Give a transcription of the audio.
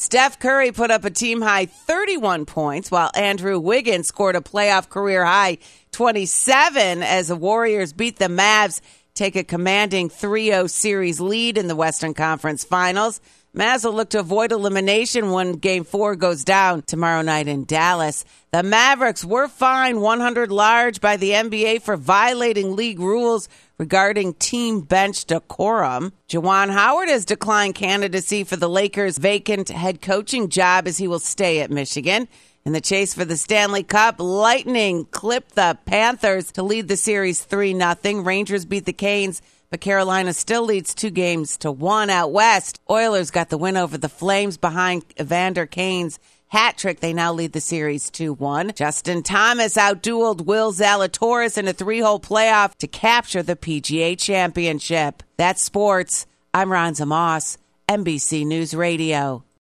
Steph Curry put up a team high 31 points, while Andrew Wiggins scored a playoff career high 27 as the Warriors beat the Mavs, take a commanding 3 0 series lead in the Western Conference Finals. Mavs will look to avoid elimination when game four goes down tomorrow night in Dallas. The Mavericks were fined 100 large by the NBA for violating league rules regarding team bench decorum. Juwan Howard has declined candidacy for the Lakers' vacant head coaching job as he will stay at Michigan. In the chase for the Stanley Cup, Lightning clipped the Panthers to lead the series 3 0. Rangers beat the Canes but Carolina still leads two games to one out west. Oilers got the win over the Flames behind Evander Kane's hat trick. They now lead the series 2 1. Justin Thomas outdueled Will Zalatoris in a three hole playoff to capture the PGA championship. That's sports. I'm Ron Moss, NBC News Radio.